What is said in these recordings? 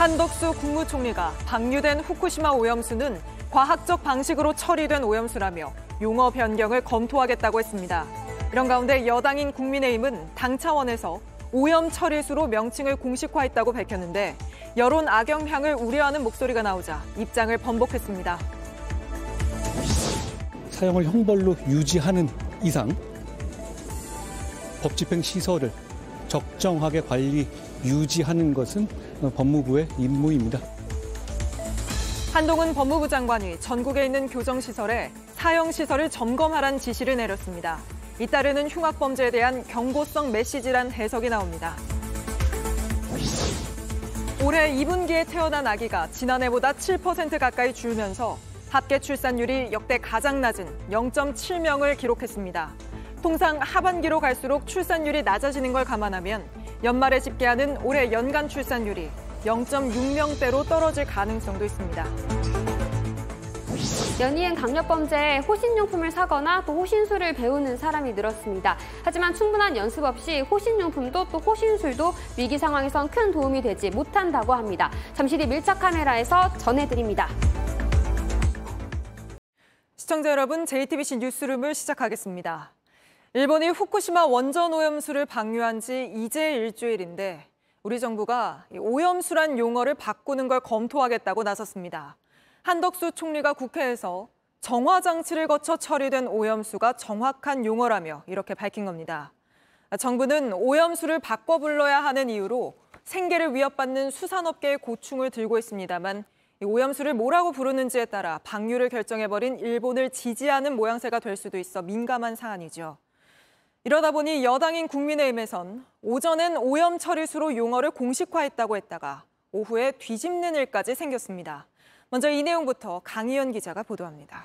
한덕수 국무총리가 방류된 후쿠시마 오염수는 과학적 방식으로 처리된 오염수라며 용어 변경을 검토하겠다고 했습니다. 이런 가운데 여당인 국민의힘은 당 차원에서 오염 처리수로 명칭을 공식화했다고 밝혔는데 여론 악영향을 우려하는 목소리가 나오자 입장을 번복했습니다. 사용을 형벌로 유지하는 이상 법 집행 시설을 적정하게 관리 유지하는 것은 법무부의 임무입니다. 한동훈 법무부 장관이 전국에 있는 교정시설에 사형시설을 점검하란 지시를 내렸습니다. 잇따르는 흉악범죄에 대한 경고성 메시지란 해석이 나옵니다. 올해 2분기에 태어난 아기가 지난해보다 7% 가까이 줄면서 합계 출산율이 역대 가장 낮은 0.7명을 기록했습니다. 통상 하반기로 갈수록 출산율이 낮아지는 걸 감안하면 연말에 집계하는 올해 연간 출산율이 0.6명대로 떨어질 가능성도 있습니다. 연이은 강력범죄에 호신용품을 사거나 또 호신술을 배우는 사람이 늘었습니다. 하지만 충분한 연습 없이 호신용품도 또 호신술도 위기 상황에선 큰 도움이 되지 못한다고 합니다. 잠시 뒤 밀착 카메라에서 전해드립니다. 시청자 여러분, JTBC 뉴스룸을 시작하겠습니다. 일본이 후쿠시마 원전 오염수를 방류한 지 이제 일주일인데 우리 정부가 오염수란 용어를 바꾸는 걸 검토하겠다고 나섰습니다. 한덕수 총리가 국회에서 정화 장치를 거쳐 처리된 오염수가 정확한 용어라며 이렇게 밝힌 겁니다. 정부는 오염수를 바꿔 불러야 하는 이유로 생계를 위협받는 수산업계의 고충을 들고 있습니다만 오염수를 뭐라고 부르는지에 따라 방류를 결정해버린 일본을 지지하는 모양새가 될 수도 있어 민감한 사안이죠. 이러다 보니 여당인 국민의힘에선 오전엔 오염 처리수로 용어를 공식화했다고 했다가 오후에 뒤집는 일까지 생겼습니다. 먼저 이 내용부터 강희연 기자가 보도합니다.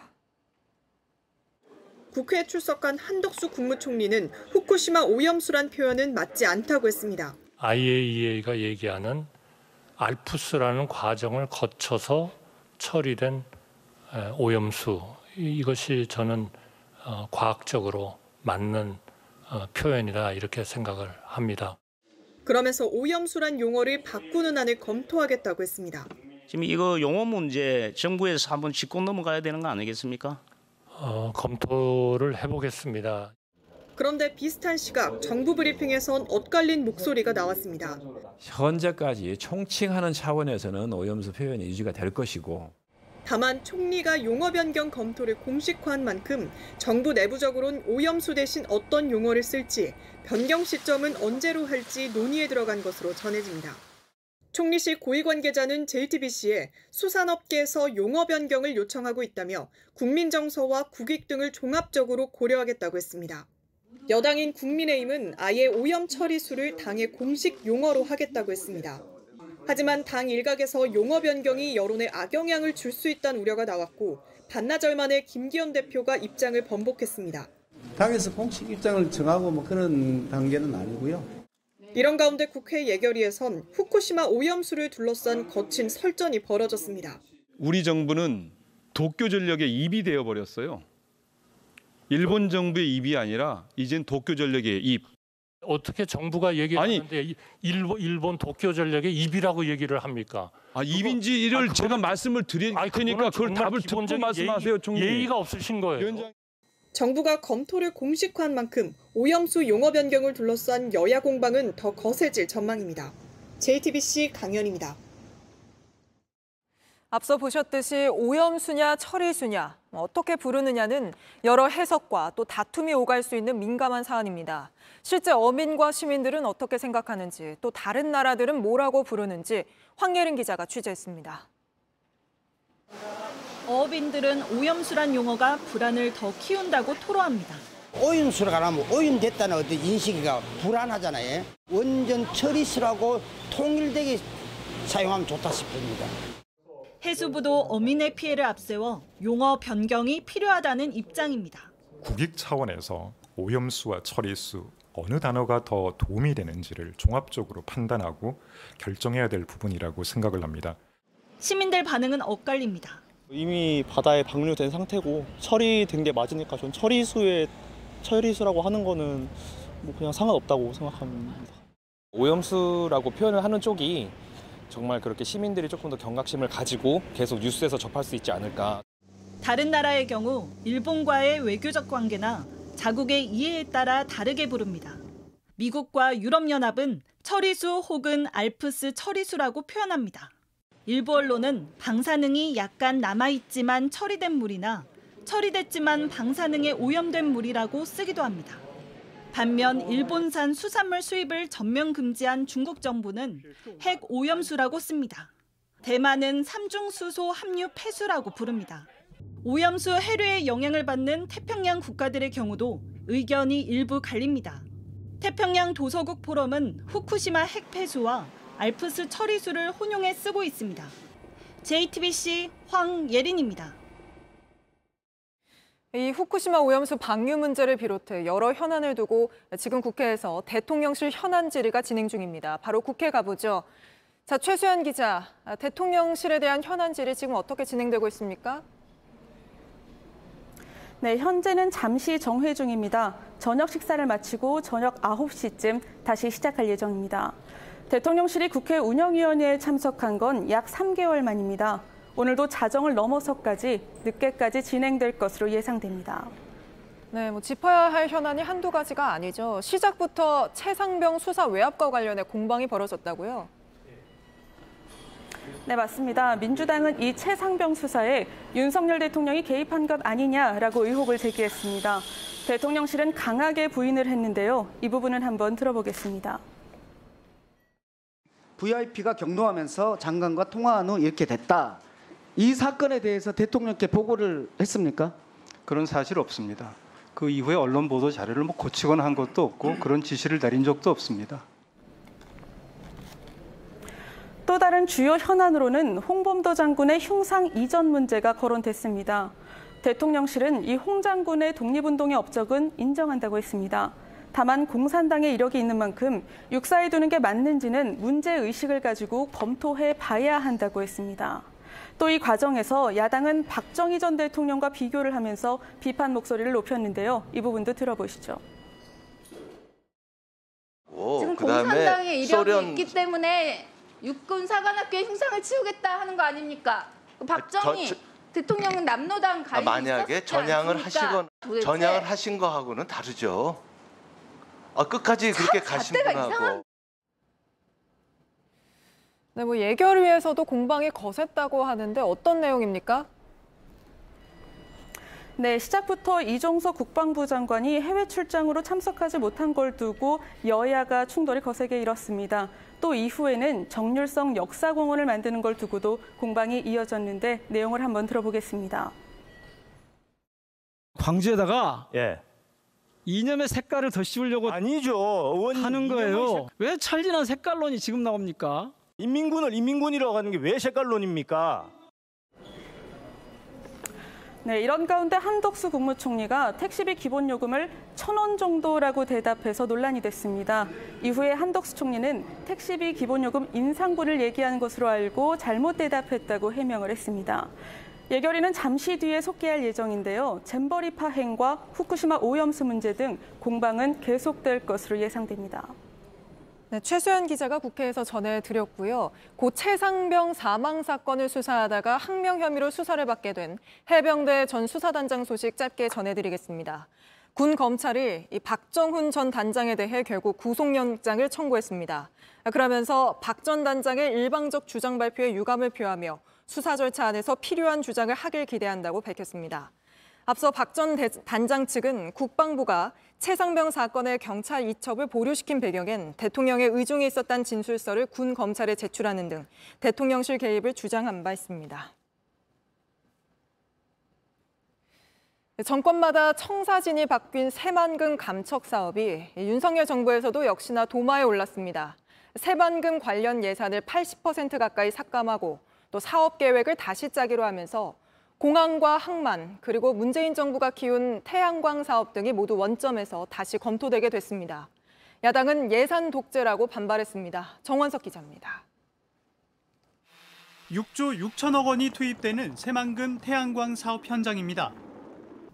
국회에 출석한 한덕수 국무총리는 후쿠시마 오염수란 표현은 맞지 않다고 했습니다. IAEA가 얘기하는 알프스라는 과정을 거쳐서 처리된 오염수 이것이 저는 어, 과학적으로 맞는 어, 표현이다 이렇게 생각을 합니다. 그러면서 오염수란 용어를 바꾸는 안을 검토하겠다고 했습니다. 지금 이거 용어 문제 정부에서 한번 짚고 넘어가야 되는 거 아니겠습니까? 어, 검토를 해보겠습니다. 그런데 비슷한 시각 정부 브리핑에선 엇갈린 목소리가 나왔습니다. 현재까지 총칭하는 차원에서는 오염수 표현이 유지가 될 것이고 다만 총리가 용어 변경 검토를 공식화한 만큼 정부 내부적으로는 오염수 대신 어떤 용어를 쓸지 변경 시점은 언제로 할지 논의에 들어간 것으로 전해집니다. 총리실 고위 관계자는 JTBC에 수산업계에서 용어 변경을 요청하고 있다며 국민 정서와 국익 등을 종합적으로 고려하겠다고 했습니다. 여당인 국민의힘은 아예 오염 처리수를 당의 공식 용어로 하겠다고 했습니다. 하지만 당 일각에서 용어 변경이 여론에 악영향을 줄 수 있다는 우려가 나왔고 반나절 만에 김기현 대표가 입장을 번복했습니다. 당에서 공식 입장을 정하고 뭐 그런 단계는 아니고요. 이런 가운데 국회 예결위에선 후쿠시마 오염수를 둘러싼 거친 설전이 벌어졌습니다. 우리 정부는 도쿄 전력의 입이 되어 버렸어요. 일본 정부의 입이 아니라 이젠 도쿄 전력의 입. 어떻게 정부가 얘기를 아니, 하는데 일본, 일본 도쿄 전력의 입이라고 얘기를 합니까? 아 입인지 이를 아, 제가 말씀을 드릴 아니, 테니까 그걸 답을 듣고 말씀하세요, 총리. 예의가 없으신 거예요. 위원장. 정부가 검토를 공식화한 만큼 오염수 용어 변경을 둘러싼 여야 공방은 더 거세질 전망입니다. JTBC 강연입니다. 앞서 보셨듯이 오염수냐 처리수냐 어떻게 부르느냐는 여러 해석과 또 다툼이 오갈 수 있는 민감한 사안입니다. 실제 어민과 시민들은 어떻게 생각하는지 또 다른 나라들은 뭐라고 부르는지 황예린 기자가 취재했습니다. 어업인들은 오염수란 용어가 불안을 더 키운다고 토로합니다. 오염수라고 하면 오염됐다는 어떤 인식이가 불안하잖아요. 원전 처리수라고 통일되게 사용하면 좋다 싶습니다. 해수부도 어민의 피해를 앞세워 용어 변경이 필요하다는 입장입니다. 국익 차원에서 오염수와 처리수 어느 단어가 더 도움이 되는지를 종합적으로 판단하고 결정해야 될 부분이라고 생각을 합니다. 시민들 반응은 엇갈립니다. 이미 바다에 방류된 상태고 처리된 게 맞으니까 전 처리수에 처리수라고 하는 거는 뭐 그냥 상관없다고 생각합니다. 오염수라고 표현을 하는 쪽이 정말 그렇게 시민들이 조금 더 경각심을 가지고 계속 뉴스에서 접할 수 있지 않을까. 다른 나라의 경우 일본과의 외교적 관계나 자국의 이해에 따라 다르게 부릅니다. 미국과 유럽연합은 처리수 혹은 알프스 처리수라고 표현합니다. 일부 언론은 방사능이 약간 남아있지만 처리된 물이나 처리됐지만 방사능에 오염된 물이라고 쓰기도 합니다. 반면 일본산 수산물 수입을 전면 금지한 중국 정부는 핵 오염수라고 씁니다. 대만은 삼중수소 함유 폐수라고 부릅니다. 오염수 해류에 영향을 받는 태평양 국가들의 경우도 의견이 일부 갈립니다. 태평양 도서국 포럼은 후쿠시마 핵 폐수와 알프스 처리수를 혼용해 쓰고 있습니다. JTBC 황예린입니다. 이 후쿠시마 오염수 방류 문제를 비롯해 여러 현안을 두고 지금 국회에서 대통령실 현안 질의가 진행 중입니다. 바로 국회 가보죠. 자, 최수연 기자, 대통령실에 대한 현안 질의 지금 어떻게 진행되고 있습니까? 네, 현재는 잠시 정회 중입니다. 저녁 식사를 마치고 저녁 9시쯤 다시 시작할 예정입니다. 대통령실이 국회 운영위원회에 참석한 건 약 3개월 만입니다. 오늘도 자정을 넘어서까지 늦게까지 진행될 것으로 예상됩니다. 네, 뭐 짚어야 할 현안이 한두 가지가 아니죠. 시작부터 최상병 수사 외압과 관련해 공방이 벌어졌다고요? 네, 맞습니다. 민주당은 이 최상병 수사에 윤석열 대통령이 개입한 것 아니냐라고 의혹을 제기했습니다. 대통령실은 강하게 부인을 했는데요. 이 부분은 한번 들어보겠습니다. VIP가 경로하면서 장관과 통화한 후 이렇게 됐다. 이 사건에 대해서 대통령께 보고를 했습니까? 그런 사실 없습니다. 그 이후에 언론 보도 자료를 뭐 고치거나 한 것도 없고 그런 지시를 내린 적도 없습니다. 또 다른 주요 현안으로는 홍범도 장군의 흉상 이전 문제가 거론됐습니다. 대통령실은 이 홍 장군의 독립운동의 업적은 인정한다고 했습니다. 다만 공산당의 이력이 있는 만큼 육사에 두는 게 맞는지는 문제 의식을 가지고 검토해 봐야 한다고 했습니다. 또 이 과정에서 야당은 박정희 전 대통령과 비교를 하면서 비판 목소리를 높였는데요. 이 부분도 들어보시죠. 지금 공산당의 이력이 소련... 있기 때문에 육군 사관학교에 흉상을 치우겠다 하는 거 아닙니까? 박정희 저, 저... 대통령은 남노당 가입 아, 만약에 전향을 하시건 전향을 하신 거하고는 다르죠. 아, 끝까지 그렇게 가신 분하고. 이상한... 네, 뭐 예결위에서도 공방이 거셌다고 하는데 어떤 내용입니까? 네, 시작부터 이종석 국방부 장관이 해외 출장으로 참석하지 못한 걸 두고 여야가 충돌이 거세게 일었습니다. 또 이후에는 정률성 역사공원을 만드는 걸 두고도 공방이 이어졌는데 내용을 한번 들어보겠습니다. 광주에다가 예. 이념의 색깔을 더 씌우려고 아니죠. 의원 하는 거예요. 왜 찰진한 색깔론이 지금 나옵니까? 인민군을 인민군이라고 하는 게 왜 색깔론입니까? 네, 이런 가운데 한덕수 국무총리가 택시비 기본 요금을 천 원 정도라고 대답해서 논란이 됐습니다. 이후에 한덕수 총리는 택시비 기본 요금 인상분을 얘기한 것으로 알고 잘못 대답했다고 해명을 했습니다. 예결위는 잠시 뒤에 속개할 예정인데요. 잼버리 파행과 후쿠시마 오염수 문제 등 공방은 계속될 것으로 예상됩니다. 네, 최수연 기자가 국회에서 전해드렸고요. 고 최상병 사망 사건을 수사하다가 항명 혐의로 수사를 받게 된 해병대 전 수사단장 소식 짧게 전해드리겠습니다. 군 검찰이 이 박정훈 전 단장에 대해 결국 구속영장을 청구했습니다. 그러면서 박 전 단장의 일방적 주장 발표에 유감을 표하며 수사 절차 안에서 필요한 주장을 하길 기대한다고 밝혔습니다. 앞서 박 전 단장 측은 국방부가 최상병 사건의 경찰 이첩을 보류시킨 배경엔 대통령의 의중이 있었다는 진술서를 군 검찰에 제출하는 등 대통령실 개입을 주장한 바 있습니다. 정권마다 청사진이 바뀐 새만금 감척 사업이 윤석열 정부에서도 역시나 도마에 올랐습니다. 새만금 관련 예산을 80% 가까이 삭감하고 또 사업 계획을 다시 짜기로 하면서 공항과 항만 그리고 문재인 정부가 키운 태양광 사업 등이 모두 원점에서 다시 검토되게 됐습니다. 야당은 예산 독재라고 반발했습니다. 정원석 기자입니다. 6조 6천억 원이 투입되는 새만금 태양광 사업 현장입니다.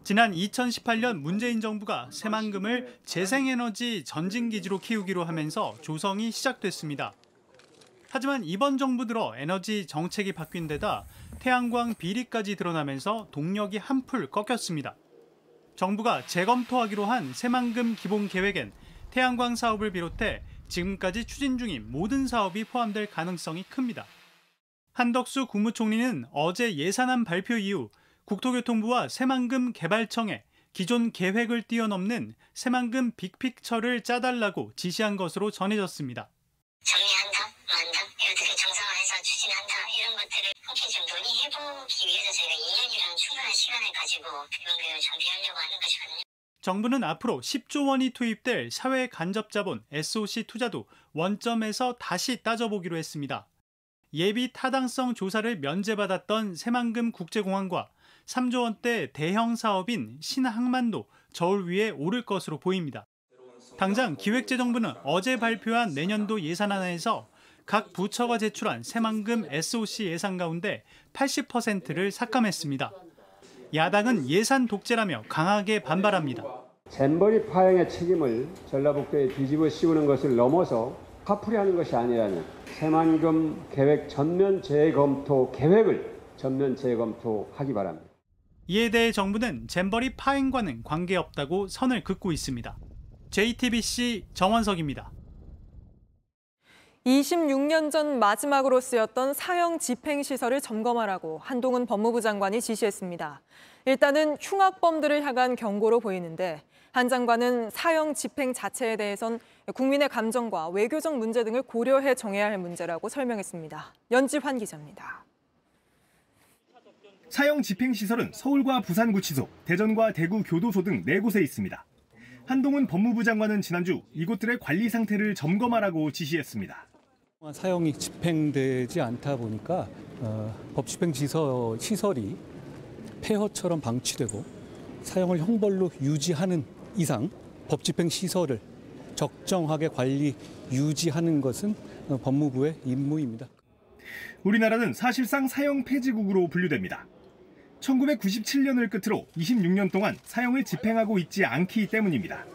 지난 2018년 문재인 정부가 새만금을 재생에너지 전진기지로 키우기로 하면서 조성이 시작됐습니다. 하지만 이번 정부 들어 에너지 정책이 바뀐 데다 태양광 비리까지 드러나면서 동력이 한풀 꺾였습니다. 정부가 재검토하기로 한 새만금 기본 계획엔 태양광 사업을 비롯해 지금까지 추진 중인 모든 사업이 포함될 가능성이 큽니다. 한덕수 국무총리는 어제 예산안 발표 이후 국토교통부와 새만금 개발청에 기존 계획을 뛰어넘는 새만금 빅픽처를 짜달라고 지시한 것으로 전해졌습니다. 정리한다, 만다, 이것들을 정상화해서 추진한다 이런 것들을 함께 좀 논의해보기 위해서 저희가 2년이라는 충분한 시간을 가지고 기본계획을 준비하려고 하는 것이거든요. 정부는 앞으로 10조 원이 투입될 사회 간접 자본 SOC 투자도 원점에서 다시 따져보기로 했습니다. 예비 타당성 조사를 면제받았던 새만금 국제공항과 3조 원대 대형 사업인 신항만도 저울 위에 오를 것으로 보입니다. 당장 기획재정부는 어제 발표한 내년도 예산안에서 각 부처가 제출한 새만금 SOC 예산 가운데 80%를 삭감했습니다. 야당은 예산 독재라며 강하게 반발합니다. 잼버리 파행의 책임을 전라북도에 뒤집어 씌우는 것을 넘어서 화풀이하는 것이 아니라는 새만금 계획 전면 재검토 계획을 전면 재검토하기 바랍니다. 이에 대해 정부는 잼버리 파행과는 관계없다고 선을 긋고 있습니다. JTBC 정원석입니다. 26년 전 마지막으로 쓰였던 사형 집행 시설을 점검하라고 한동훈 법무부 장관이 지시했습니다. 일단은 흉악범들을 향한 경고로 보이는데 한 장관은 사형 집행 자체에 대해선 국민의 감정과 외교적 문제 등을 고려해 정해야 할 문제라고 설명했습니다. 연지환 기자입니다. 사형 집행시설은 서울과 부산구치소, 대전과 대구 교도소 등 4곳에 있습니다. 한동훈 법무부 장관은 지난주 이곳들의 관리 상태를 점검하라고 지시했습니다. 사형이 집행되지 않다 보니까 어, 법 집행 시설, 시설이 폐허처럼 방치되고 사형을 형벌로 유지하는 이상 법 집행 시설을 적정하게 관리 유지하는 것은 어, 법무부의 임무입니다. 우리나라는 사실상 사형 폐지국으로 분류됩니다. 1997년을 끝으로 26년 동안 사형을 집행하고 있지 않기 때문입니다.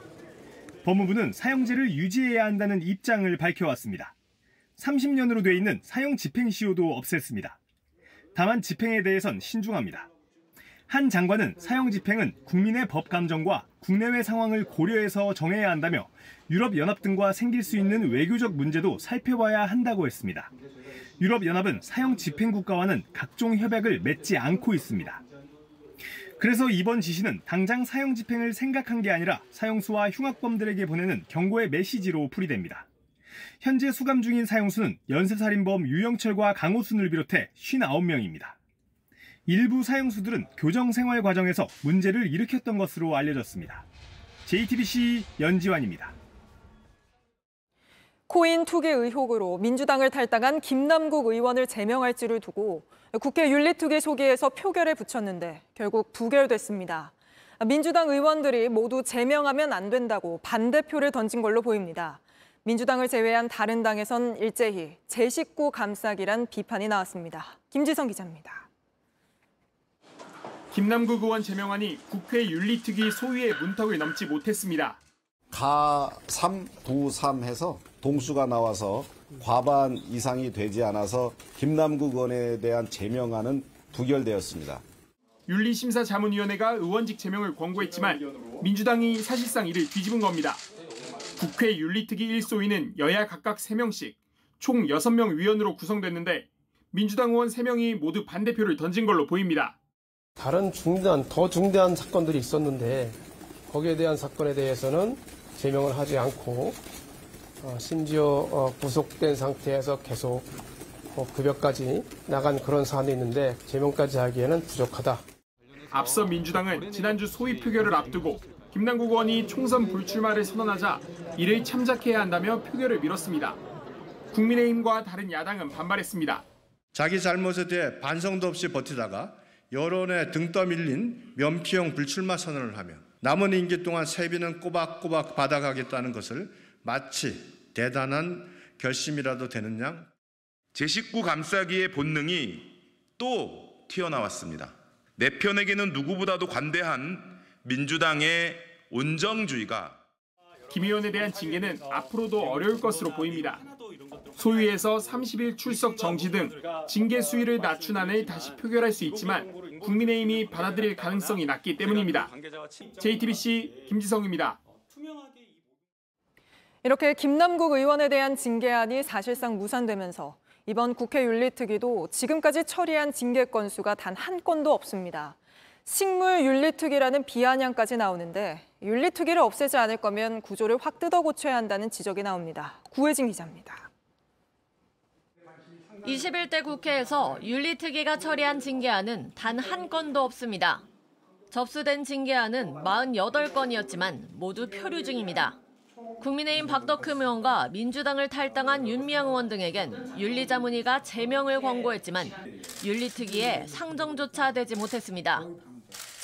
법무부는 사형제를 유지해야 한다는 입장을 밝혀왔습니다. 30년으로 돼 있는 사형 집행 시효도 없앴습니다. 다만 집행에 대해선 신중합니다. 한 장관은 사형 집행은 국민의 법 감정과 국내외 상황을 고려해서 정해야 한다며 유럽연합 등과 생길 수 있는 외교적 문제도 살펴봐야 한다고 했습니다. 유럽연합은 사형 집행 국가와는 각종 협약을 맺지 않고 있습니다. 그래서 이번 지시는 당장 사형 집행을 생각한 게 아니라 사형수와 흉악범들에게 보내는 경고의 메시지로 풀이됩니다. 현재 수감 중인 사형수는 연쇄살인범 유영철과 강호순을 비롯해 59명입니다. 일부 사형수들은 교정 생활 과정에서 문제를 일으켰던 것으로 알려졌습니다. JTBC 연지환입니다. 코인 투기 의혹으로 민주당을 탈당한 김남국 의원을 제명할지를 두고 국회 윤리투기 소기에서 표결에 붙였는데 결국 부결됐습니다. 민주당 의원들이 모두 제명하면 안 된다고 반대표를 던진 걸로 보입니다. 민주당을 제외한 다른 당에선 일제히 제 식구 감싸기란 비판이 나왔습니다. 김지성 기자입니다. 김남국 의원 제명안이 국회 윤리특위 소위의 문턱을 넘지 못했습니다. 가 3, 도3 해서 동수가 나와서 과반 이상이 되지 않아서 김남국 의원에 대한 제명안은 부결되었습니다. 윤리심사자문위원회가 의원직 제명을 권고했지만 민주당이 사실상 이를 뒤집은 겁니다. 국회 윤리특위 1소위는 여야 각각 3명씩 총 6명 위원으로 구성됐는데 민주당 의원 3명이 모두 반대표를 던진 걸로 보입니다. 다른 중대한 더 중대한 사건들이 있었는데 거기에 대한 사건에 대해서는 제명을 하지 않고 어, 심지어 어, 구속된 상태에서 계속 어, 급여까지 나간 그런 사안도 있는데 제명까지 하기에는 부족하다. 앞서 민주당은 지난주 소위 표결을 앞두고 김남국 의원이 총선 불출마를 선언하자 이를 참작해야 한다며 표결을 미뤘습니다. 국민의힘과 다른 야당은 반발했습니다. 자기 잘못에 대해 반성도 없이 버티다가 여론에 등 떠밀린 면피형 불출마 선언을 하며 남은 임기 동안 세비는 꼬박꼬박 받아가겠다는 것을 마치 대단한 결심이라도 되는 양 제 식구 감싸기의 본능이 또 튀어나왔습니다. 내 편에게는 누구보다도 관대한 민주당의 온정주의가 김 의원에 대한 징계는 앞으로도 어려울 것으로 보입니다. 소위에서 30일 출석 정지 등 징계 수위를 낮춘 안을 다시 표결할 수 있지만 국민의힘이 받아들일 가능성이 낮기 때문입니다. JTBC 김지성입니다. 이렇게 김남국 의원에 대한 징계안이 사실상 무산되면서 이번 국회 윤리특위도 지금까지 처리한 징계 건수가 단 한 건도 없습니다. 식물 윤리특위라는 비아냥까지 나오는데 윤리특위를 없애지 않을 거면 구조를 확 뜯어 고쳐야 한다는 지적이 나옵니다. 구혜진 기자입니다. 21대 국회에서 윤리특위가 처리한 징계안은 단 한 건도 없습니다. 접수된 징계안은 48건이었지만 모두 표류 중입니다. 국민의힘 박덕흠 의원과 민주당을 탈당한 윤미향 의원 등에겐 윤리자문위가 제명을 권고했지만 윤리특위에 상정조차 되지 못했습니다.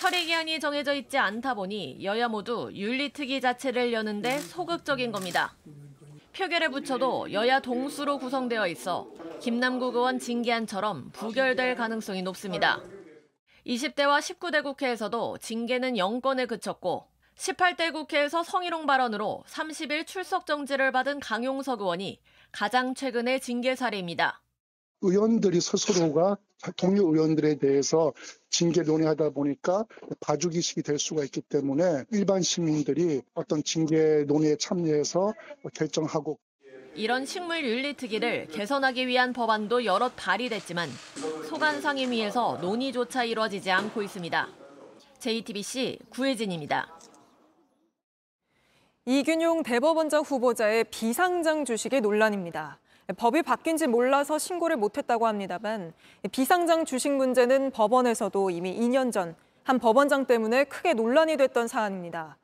처리 기한이 정해져 있지 않다 보니 여야 모두 윤리특위 자체를 여는데 소극적인 겁니다. 표결에 붙여도 여야 동수로 구성되어 있어 김남국 의원 징계안처럼 부결될 가능성이 높습니다. 20대와 19대 국회에서도 징계는 0건에 그쳤고 18대 국회에서 성희롱 발언으로 30일 출석 정지를 받은 강용석 의원이 가장 최근의 징계 사례입니다. 의원들이 스스로가 동료 의원들에 대해서 징계 논의하다 보니까 봐주기식이 될 수가 있기 때문에 일반 시민들이 어떤 징계 논의에 참여해서 결정하고 이런 식물 윤리 특위를 개선하기 위한 법안도 여럿 발의됐지만 소관 상임위에서 논의조차 이루어지지 않고 있습니다. JTBC 구혜진입니다. 이균용 대법원장 후보자의 비상장 주식이 논란입니다. 법이 바뀐지 몰라서 신고를 못했다고 합니다만 비상장 주식 문제는 법원에서도 이미 2년 전 한 법원장 때문에 크게 논란이 됐던 사안입니다.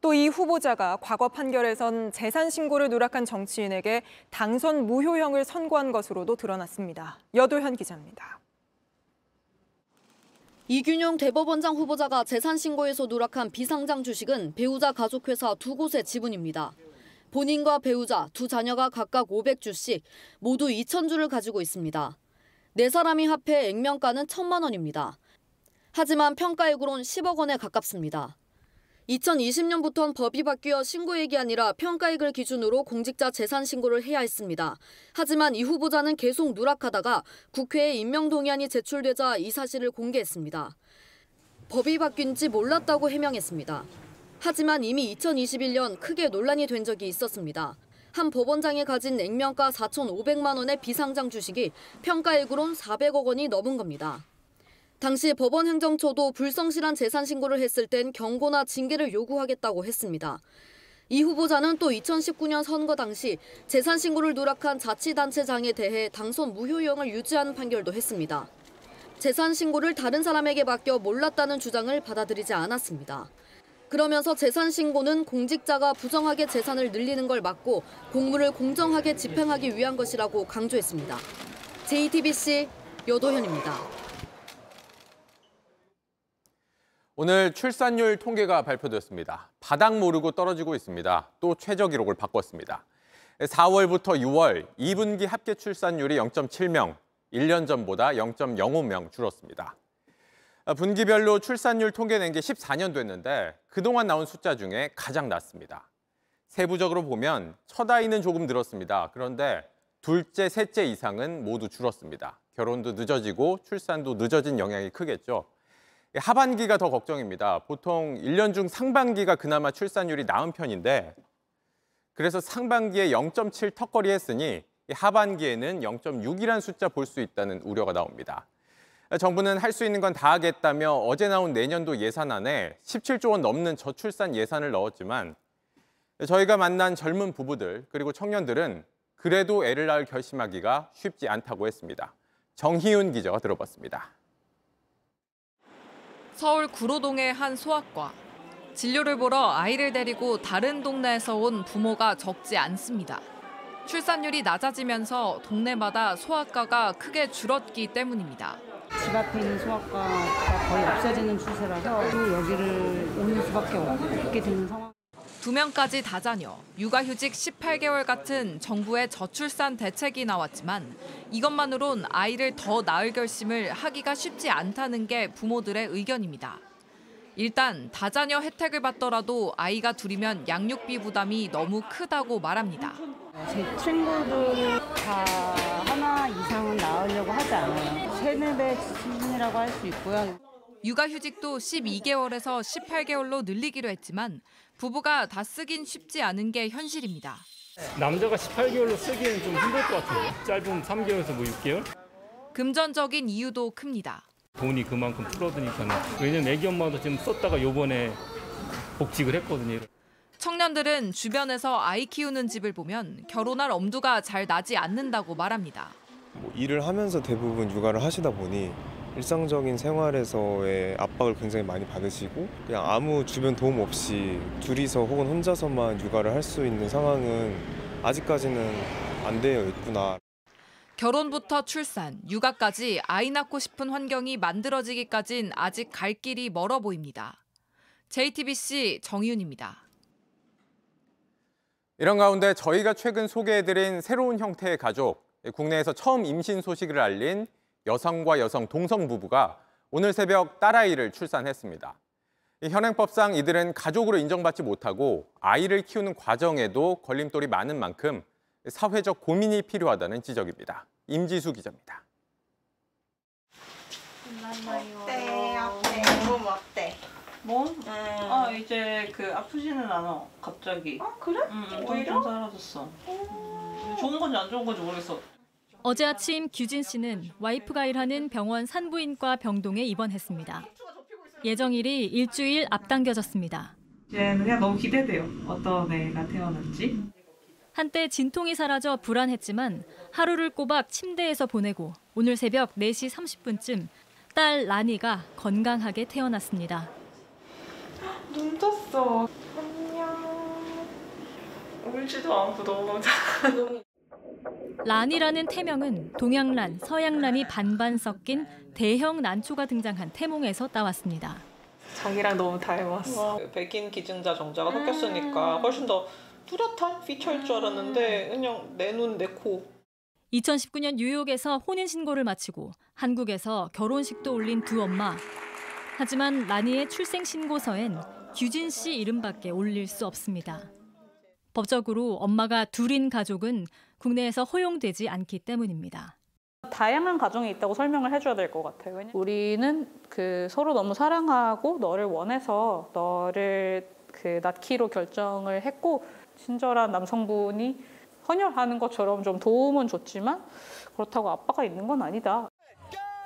또 이 후보자가 과거 판결에선 재산 신고를 누락한 정치인에게 당선 무효형을 선고한 것으로도 드러났습니다. 여도현 기자입니다. 이균용 대법원장 후보자가 재산 신고에서 누락한 비상장 주식은 배우자 가족회사 두 곳의 지분입니다. 본인과 배우자, 두 자녀가 각각 500주씩 모두 2,000주를 가지고 있습니다. 네 사람이 합해 액면가는 1천만 원입니다. 하지만 평가액으론 10억 원에 가깝습니다. 2020년부터는 법이 바뀌어 신고액이 아니라 평가액을 기준으로 공직자 재산 신고를 해야 했습니다. 하지만 이 후보자는 계속 누락하다가 국회에 임명동의안이 제출되자 이 사실을 공개했습니다. 법이 바뀐지 몰랐다고 해명했습니다. 하지만 이미 2021년 크게 논란이 된 적이 있었습니다. 한 법원장이 가진 액면가 4,500만 원의 비상장 주식이 평가액으론 400억 원이 넘은 겁니다. 당시 법원 행정처도 불성실한 재산 신고를 했을 땐 경고나 징계를 요구하겠다고 했습니다. 이 후보자는 또 2019년 선거 당시 재산 신고를 누락한 자치단체장에 대해 당선 무효형을 유지하는 판결도 했습니다. 재산 신고를 다른 사람에게 맡겨 몰랐다는 주장을 받아들이지 않았습니다. 그러면서 재산 신고는 공직자가 부정하게 재산을 늘리는 걸 막고 공무를 공정하게 집행하기 위한 것이라고 강조했습니다. JTBC 여도현입니다. 오늘 출산율 통계가 발표됐습니다. 바닥 모르고 떨어지고 있습니다. 또 최저 기록을 바꿨습니다. 4월부터 6월 2분기 합계 출산율이 0.7명, 1년 전보다 0.05명 줄었습니다. 분기별로 출산율 통계 낸 게 14년 됐는데 그동안 나온 숫자 중에 가장 낮습니다. 세부적으로 보면 첫 아이는 조금 늘었습니다. 그런데 둘째, 셋째 이상은 모두 줄었습니다. 결혼도 늦어지고 출산도 늦어진 영향이 크겠죠. 하반기가 더 걱정입니다. 보통 1년 중 상반기가 그나마 출산율이 나은 편인데 그래서 상반기에 0.7 턱걸이 했으니 하반기에는 0.6이란 숫자 볼 수 있다는 우려가 나옵니다. 정부는 할 수 있는 건 다 하겠다며 어제 나온 내년도 예산안에 17조 원 넘는 저출산 예산을 넣었지만 저희가 만난 젊은 부부들 그리고 청년들은 그래도 애를 낳을 결심하기가 쉽지 않다고 했습니다. 정희윤 기자가 들어봤습니다. 서울 구로동의 한 소아과. 진료를 보러 아이를 데리고 다른 동네에서 온 부모가 적지 않습니다. 출산율이 낮아지면서 동네마다 소아과가 크게 줄었기 때문입니다. 집 앞에 있는 소아과가 거의 없어지는 추세라서 또 여기를 오는 수밖에 없게 되는 상황. 두 명까지 다자녀, 육아휴직 18개월 같은 정부의 저출산 대책이 나왔지만 이것만으론 아이를 더 낳을 결심을 하기가 쉽지 않다는 게 부모들의 의견입니다. 일단 다자녀 혜택을 받더라도 아이가 둘이면 양육비 부담이 너무 크다고 말합니다. 제 친구들 다 하나 이상은 낳으려고 하지 않아요. 세네 배 수준이라고 할 수 있고요. 육아휴직도 12개월에서 18개월로 늘리기로 했지만 부부가 다 쓰긴 쉽지 않은 게 현실입니다. 남자가 18개월로 쓰기에는 좀 힘들 것 같은데 짧으면 3개월에서 뭐 6개월? 금전적인 이유도 큽니다. 돈이 그만큼 줄어드니까는 왜냐면 애기 엄마도 지금 썼다가 요번에 복직을 했거든요. 청년들은 주변에서 아이 키우는 집을 보면 결혼할 엄두가 잘 나지 않는다고 말합니다. 뭐 일을 하면서 대부분 육아를 하시다 보니 일상적인 생활에서의 압박을 굉장히 많이 받으시고 그냥 아무 주변 도움 없이 둘이서 혹은 혼자서만 육아를 할 수 있는 상황은 아직까지는 안 되어 있구나. 결혼부터 출산, 육아까지 아이 낳고 싶은 환경이 만들어지기까진 아직 갈 길이 멀어 보입니다. JTBC 정희윤입니다. 이런 가운데 저희가 최근 소개해드린 새로운 형태의 가족, 국내에서 처음 임신 소식을 알린 여성과 여성 동성 부부가 오늘 새벽 딸아이를 출산했습니다. 현행법상 이들은 가족으로 인정받지 못하고 아이를 키우는 과정에도 걸림돌이 많은 만큼 사회적 고민이 필요하다는 지적입니다. 임지수 기자입니다. 어때? 어때? 몸 어때? 몸? 아 이제 그 아프지는 않아 갑자기. 어 그래? 응, 응, 좀, 오히려? 좀 사라졌어. 음, 좋은 건지 안 좋은 건지 모르겠어. 어제 아침 규진 씨는 와이프가 일하는 병원 산부인과 병동에 입원했습니다. 예정일이 일주일 앞당겨졌습니다. 이제는 그냥 너무 기대돼요. 어떤 애가 태어날지. 한때 진통이 사라져 불안했지만 하루를 꼬박 침대에서 보내고 오늘 새벽 4시 30분쯤 딸 라니가 건강하게 태어났습니다. 눈 떴어. 안녕. 울지도 않고 너무 란이라는 태명은 동양란, 서양란이 반반 섞인 대형 난초가 등장한 태몽에서 따왔습니다. 자기랑 너무 닮았어. 백인 기증자 정자가 섞였으니까 훨씬 더 뚜렷한 피처일 줄 알았는데 그냥 내 눈, 내 코. 2019년 뉴욕에서 혼인 신고를 마치고 한국에서 결혼식도 올린 두 엄마. 하지만 라니의 출생 신고서엔 규진 씨 이름밖에 올릴 수 없습니다. 법적으로 엄마가 둘인 가족은 국내에서 허용되지 않기 때문입니다. 다양한 가정이 있다고 설명을 해줘야 될 것 같아요. 우리는 그 서로 너무 사랑하고 너를 원해서 너를 그 낳기로 결정을 했고 친절한 남성분이 헌혈하는 것처럼 좀 도움은 줬지만 그렇다고 아빠가 있는 건 아니다.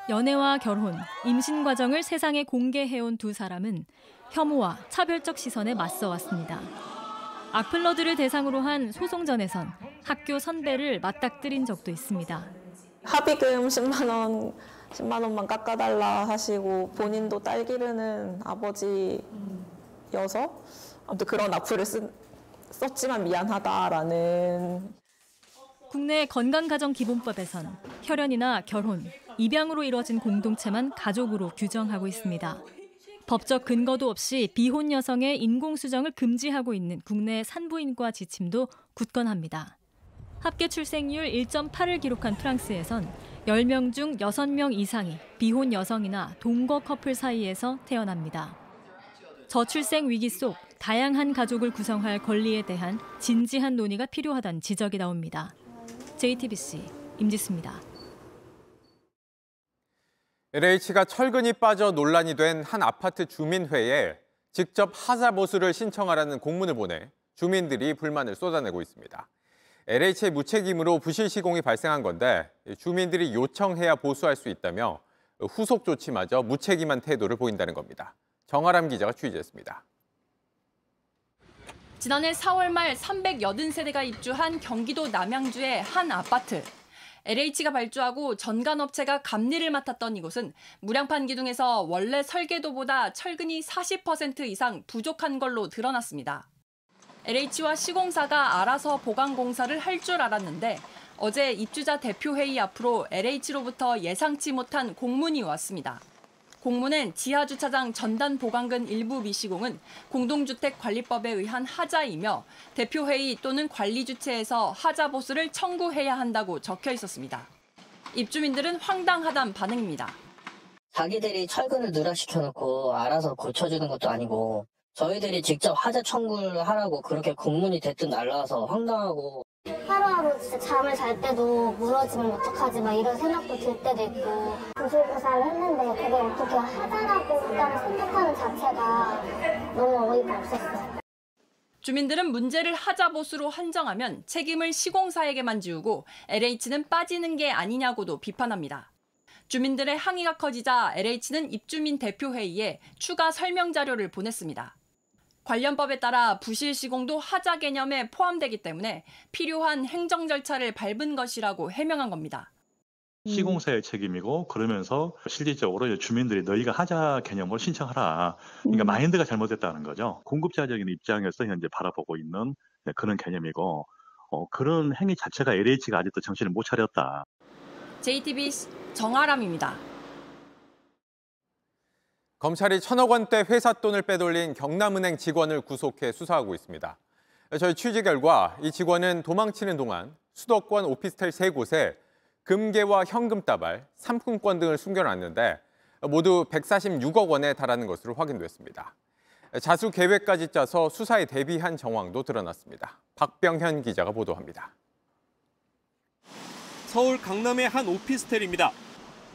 연애와 결혼, 임신 과정을 세상에 공개해온 두 사람은 혐오와 차별적 시선에 맞서왔습니다. 악플러들을 대상으로 한 소송전에선 학교 선배를 맞닥뜨린 적도 있습니다. 합의금 10만 원, 10만 원만 깎아달라 하시고 본인도 딸 기르는 아버지여서 아무튼 그런 악플을 쓴, 썼지만 미안하다라는 국내 건강가정기본법에선 혈연이나 결혼, 입양으로 이뤄진 공동체만 가족으로 규정하고 있습니다. 법적 근거도 없이 비혼 여성의 인공수정을 금지하고 있는 국내 산부인과 지침도 굳건합니다. 합계 출생률 1.8을 기록한 프랑스에선 10명 중 6명 이상이 비혼 여성이나 동거 커플 사이에서 태어납니다. 저출생 위기 속 다양한 가족을 구성할 권리에 대한 진지한 논의가 필요하다는 지적이 나옵니다. JTBC 임지수입니다. LH가 철근이 빠져 논란이 된 한 아파트 주민회에 직접 하자 보수를 신청하라는 공문을 보내 주민들이 불만을 쏟아내고 있습니다. LH의 무책임으로 부실 시공이 발생한 건데 주민들이 요청해야 보수할 수 있다며 후속 조치마저 무책임한 태도를 보인다는 겁니다. 정아람 기자가 취재했습니다. 지난해 4월 말 380세대가 입주한 경기도 남양주의 한 아파트. LH가 발주하고 전관업체가 감리를 맡았던 이곳은 무량판 기둥에서 원래 설계도보다 철근이 40% 이상 부족한 걸로 드러났습니다. LH와 시공사가 알아서 보강 공사를 할 줄 알았는데 어제 입주자 대표회의 앞으로 LH로부터 예상치 못한 공문이 왔습니다. 공문엔 지하주차장 전단 보강근 일부 미시공은 공동주택관리법에 의한 하자이며 대표회의 또는 관리주체에서 하자 보수를 청구해야 한다고 적혀 있었습니다. 입주민들은 황당하단 반응입니다. 자기들이 철근을 누락시켜놓고 알아서 고쳐주는 것도 아니고 저희들이 직접 하자 청구를 하라고 그렇게 공문이 대뜸 날라와서 황당하고 하루하루 진짜 잠을 잘 때도 무너지면 어떡하지 막 이런 생각도 들 때도 있고 구실구사를 했는데 그게 어떻게 하자라고 일단 생각하는 자체가 너무 어이가 없었어요. 주민들은 문제를 하자보수로 한정하면 책임을 시공사에게만 지우고 LH는 빠지는 게 아니냐고도 비판합니다. 주민들의 항의가 커지자 LH는 입주민 대표회의에 추가 설명 자료를 보냈습니다. 관련법에 따라 부실 시공도 하자 개념에 포함되기 때문에 필요한 행정 절차를 밟은 것이라고 해명한 겁니다. 시공사의 책임이고 그러면서 실질적으로 주민들이 너희가 하자 개념으로 신청하라. 그러니까 마인드가 잘못됐다는 거죠. 공급자적인 입장에서 현재 바라보고 있는 그런 개념이고 어, 그런 행위 자체가 LH가 아직도 정신을 못 차렸다. JTB 정아람입니다. 검찰이 천억 원대 회사 돈을 빼돌린 경남은행 직원을 구속해 수사하고 있습니다. 저희 취재 결과 이 직원은 도망치는 동안 수도권 오피스텔 세 곳에 금괴와 현금 다발, 상품권 등을 숨겨놨는데 모두 146억 원에 달하는 것으로 확인됐습니다. 자수 계획까지 짜서 수사에 대비한 정황도 드러났습니다. 박병현 기자가 보도합니다. 서울 강남의 한 오피스텔입니다.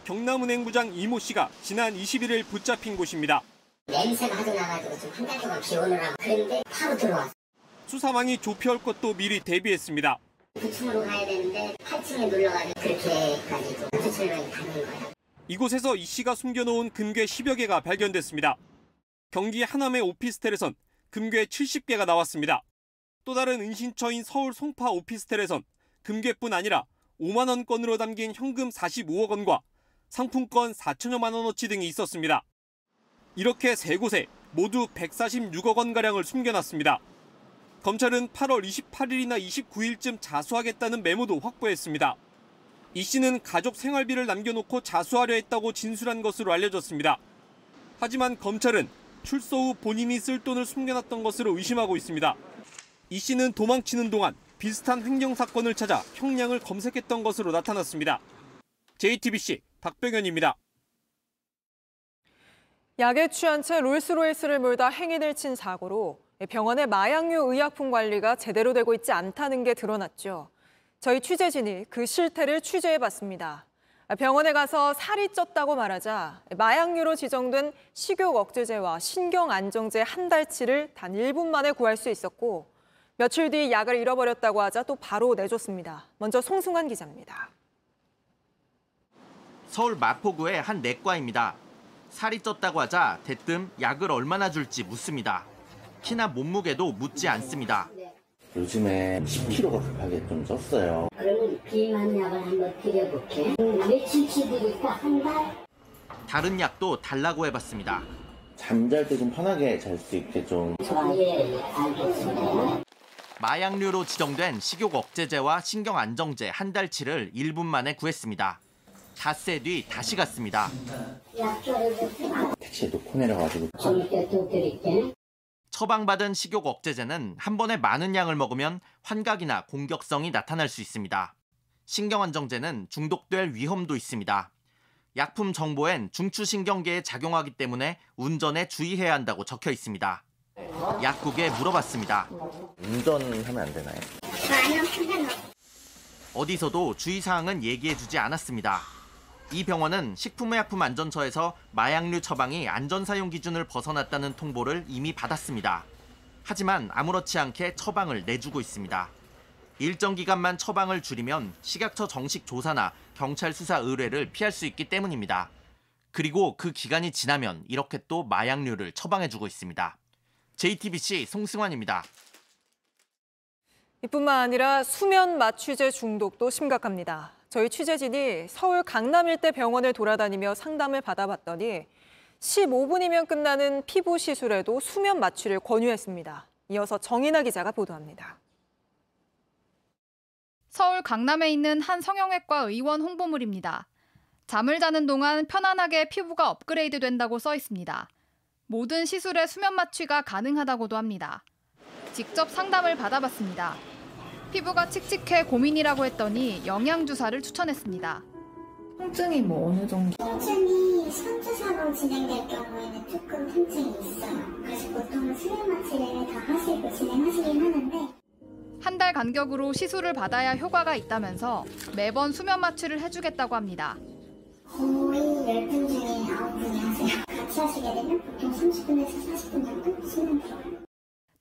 경남은행 부장 이모 씨가 지난 21일 붙잡힌 곳입니다. 냄새가 하도 나가지고 좀 한 달 동안 비오느라고 그랬는데 바로 들어왔어. 수사망이 좁혀올 것도 미리 대비했습니다. 9층으로 가야 되는데 8층에 눌러가지고 그렇게까지도 수출을 가는 거야. 이곳에서 이 씨가 숨겨놓은 금괴 10여 개가 발견됐습니다. 경기 하남의 오피스텔에선 금괴 70개가 나왔습니다. 또 다른 은신처인 서울 송파 오피스텔에선 금괴뿐 아니라 5만 원권으로 담긴 현금 45억 원과 상품권 4천여만 원어치 등이 있었습니다. 이렇게 세 곳에 모두 146억 원가량을 숨겨놨습니다. 검찰은 8월 28일이나 29일쯤 자수하겠다는 메모도 확보했습니다. 이 씨는 가족 생활비를 남겨놓고 자수하려 했다고 진술한 것으로 알려졌습니다. 하지만 검찰은 출소 후 본인이 쓸 돈을 숨겨놨던 것으로 의심하고 있습니다. 이 씨는 도망치는 동안 비슷한 횡령 사건을 찾아 형량을 검색했던 것으로 나타났습니다. JTBC 박병현입니다. 약에 취한 채 롤스로이스를 몰다 행인을 친 사고로 병원의 마약류 의약품 관리가 제대로 되고 있지 않다는 게 드러났죠. 저희 취재진이 그 실태를 취재해봤습니다. 병원에 가서 살이 쪘다고 말하자 마약류로 지정된 식욕 억제제와 신경 안정제 한 달치를 단 1분 만에 구할 수 있었고 며칠 뒤 약을 잃어버렸다고 하자 또 바로 내줬습니다. 먼저 송승환 기자입니다. 서울 마포구의 한 내과입니다. 살이 쪘다고 하자 대뜸 약을 얼마나 줄지 묻습니다. 키나 몸무게도 묻지 않습니다. 요즘에 10kg가 급하게 좀 쪘어요. 그러면 비만 약을 한번 드려볼게. 며칠치 드릴까? 한 달? 다른 약도 달라고 해봤습니다. 잠잘 때 좀 편하게 잘 수 있게 좀. 예, 알겠습니다. 마약류로 지정된 식욕 억제제와 신경 안정제 한 달치를 1분 만에 구했습니다. 닷새 뒤 다시 갔습니다. 택시에 내려가지고. 처방받은 식욕 억제제는 한 번에 많은 양을 먹으면 환각이나 공격성이 나타날 수 있습니다. 신경안정제는 중독될 위험도 있습니다. 약품 정보엔 중추신경계에 작용하기 때문에 운전에 주의해야 한다고 적혀 있습니다. 약국에 물어봤습니다. 운전하면 안 되나요? 어디서도 주의사항은 얘기해주지 않았습니다. 이 병원은 식품의약품안전처에서 마약류 처방이 안전사용 기준을 벗어났다는 통보를 이미 받았습니다. 하지만 아무렇지 않게 처방을 내주고 있습니다. 일정 기간만 처방을 줄이면 식약처 정식 조사나 경찰 수사 의뢰를 피할 수 있기 때문입니다. 그리고 그 기간이 지나면 이렇게 또 마약류를 처방해주고 있습니다. JTBC 송승환입니다. 이뿐만 아니라 수면 마취제 중독도 심각합니다. 저희 취재진이 서울 강남 일대 병원을 돌아다니며 상담을 받아봤더니 15분이면 끝나는 피부 시술에도 수면 마취를 권유했습니다. 이어서 정인아 기자가 보도합니다. 서울 강남에 있는 한 성형외과 의원 홍보물입니다. 잠을 자는 동안 편안하게 피부가 업그레이드 된다고 써 있습니다. 모든 시술에 수면 마취가 가능하다고도 합니다. 직접 상담을 받아봤습니다. 피부가 칙칙해 고민이라고 했더니 영양주사를 추천했습니다. 통증이 뭐 어느 정도? 통증이 선주사로 진행될 경우에는 조금 통증이 있어요. 그래서 보통은 수면 마취를 다 하시고 진행하시긴 하는데 한 달 간격으로 시술을 받아야 효과가 있다면서 매번 수면 마취를 해주겠다고 합니다. 거의 10분 중에 9분이 하세요. 같이 하시게 되면 보통 30분에서 40분 정도 수면 들어가요.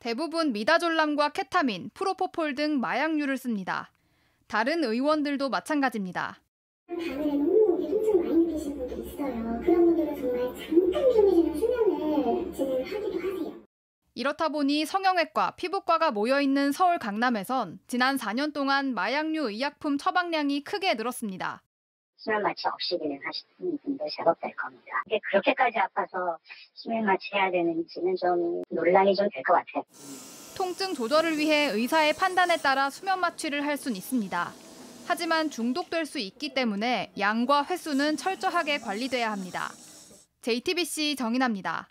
대부분 미다졸람과 케타민, 프로포폴 등 마약류를 씁니다. 다른 의원들도 마찬가지입니다. 밤에 너무 힘좀 많이 느끼신 분도 있어요. 그런 분들은 정말 잠깐 주무시는 수면을 진행하기도 하세요. 이렇다 보니 성형외과, 피부과가 모여있는 서울 강남에선 지난 4년 동안 마약류 의약품 처방량이 크게 늘었습니다. 수면 마취 없이 그냥 하시는 분도 제법 될 겁니다. 이게 그렇게까지 아파서 수면 마취 해야 되는지는 좀 논란이 좀 될 것 같아요. 통증 조절을 위해 의사의 판단에 따라 수면 마취를 할순 있습니다. 하지만 중독될 수 있기 때문에 양과 횟수는 철저하게 관리돼야 합니다. JTBC 정인아입니다.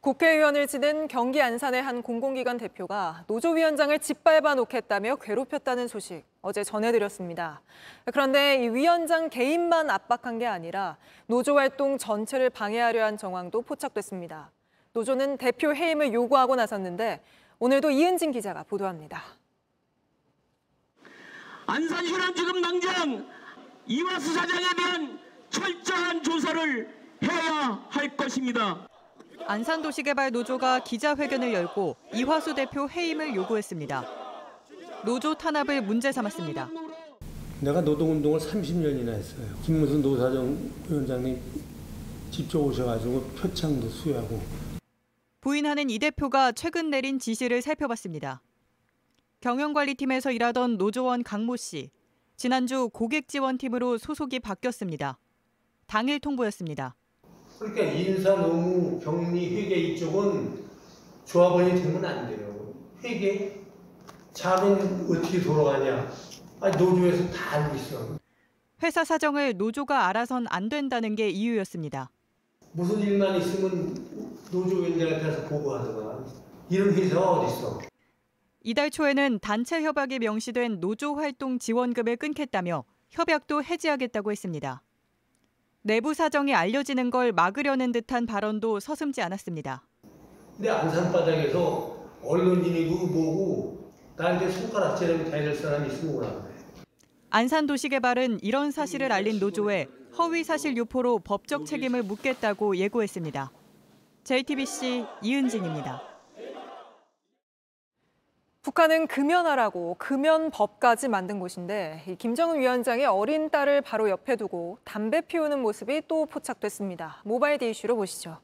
국회의원을 지낸 경기 안산의 한 공공기관 대표가 노조위원장을 짓밟아 놓겠다며 괴롭혔다는 소식 어제 전해드렸습니다. 그런데 이 위원장 개인만 압박한 게 아니라 노조 활동 전체를 방해하려 한 정황도 포착됐습니다. 노조는 대표 해임을 요구하고 나섰는데 오늘도 이은진 기자가 보도합니다. 안산 혈안지급 낭장 이화수 사장에 대한 철저한 조사를 해야 할 것입니다. 안산도시개발 노조가 기자회견을 열고 이화수 대표 해임을 요구했습니다. 노조 탄압을 문제 삼았습니다. 내가 노동운동을 30년이나 했어요. 김무순 노사정 위원장님 직접 오셔가지고 표창도 수여하고 부인하는 이 대표가 최근 내린 지시를 살펴봤습니다. 경영관리팀에서 일하던 노조원 강모 씨. 지난주 고객지원팀으로 소속이 바뀌었습니다. 당일 통보였습니다. 그러니까 인사, 노무, 격리, 회계 이쪽은 조합원이 되면 안 돼요. 회계? 자는 어떻게 돌아가냐? 아니, 노조에서 다 알고 있어. 회사 사정을 노조가 알아선 안 된다는 게 이유였습니다. 무슨 일만 있으면 노조 위원장한테 가서 보고하더만. 이런 회사가 어딨어? 이달 초에는 단체 협약에 명시된 노조 활동 지원금을 끊겠다며 협약도 해지하겠다고 했습니다. 내부 사정이 알려지는 걸 막으려는 듯한 발언도 서슴지 않았습니다. 근데 안산바닥에서 언론인이고 뭐고 나한테 손가락질하면 대될 사람이 있으면 오라 그래. 안산도시개발은 이런 사실을 알린 노조에 허위 사실 유포로 법적 책임을 묻겠다고 예고했습니다. JTBC 이은진입니다. 북한은 금연하라고 금연법까지 만든 곳인데 이 김정은 위원장의 어린 딸을 바로 옆에 두고 담배 피우는 모습이 또 포착됐습니다. 모바일 디 이슈로 보시죠.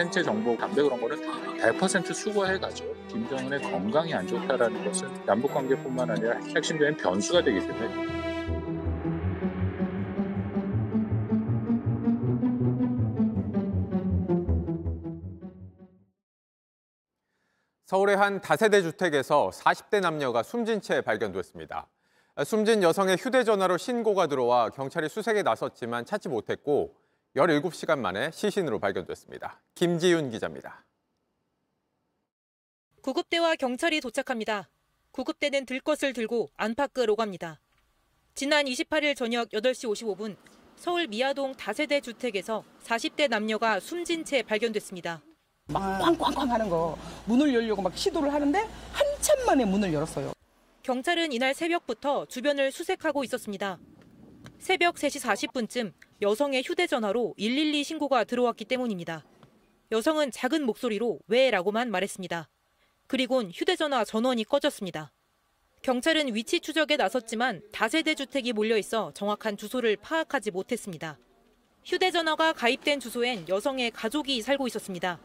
생체 정보, 담배 그런 거를 100% 수거해가지고 김정은의 건강이 안 좋다라는 것은 남북 관계뿐만 아니라 핵심적인 변수가 되기 때문에 서울의 한 다세대 주택에서 40대 남녀가 숨진 채 발견됐습니다. 숨진 여성의 휴대전화로 신고가 들어와 경찰이 수색에 나섰지만 찾지 못했고 17시간 만에 시신으로 발견됐습니다. 김지윤 기자입니다. 구급대와 경찰이 도착합니다. 구급대는 들것을 들고 안팎으로 갑니다. 지난 28일 저녁 8시 55분 서울 미아동 다세대 주택에서 40대 남녀가 숨진 채 발견됐습니다. 막 꽝꽝꽝 하는 거 문을 열려고 막 시도를 하는데 한참 만에 문을 열었어요. 경찰은 이날 새벽부터 주변을 수색하고 있었습니다. 새벽 3시 40분쯤 여성의 휴대전화로 112 신고가 들어왔기 때문입니다. 여성은 작은 목소리로 왜 라고만 말했습니다. 그리곤 휴대전화 전원이 꺼졌습니다. 경찰은 위치 추적에 나섰지만 다세대 주택이 몰려 있어 정확한 주소를 파악하지 못했습니다. 휴대전화가 가입된 주소엔 여성의 가족이 살고 있었습니다.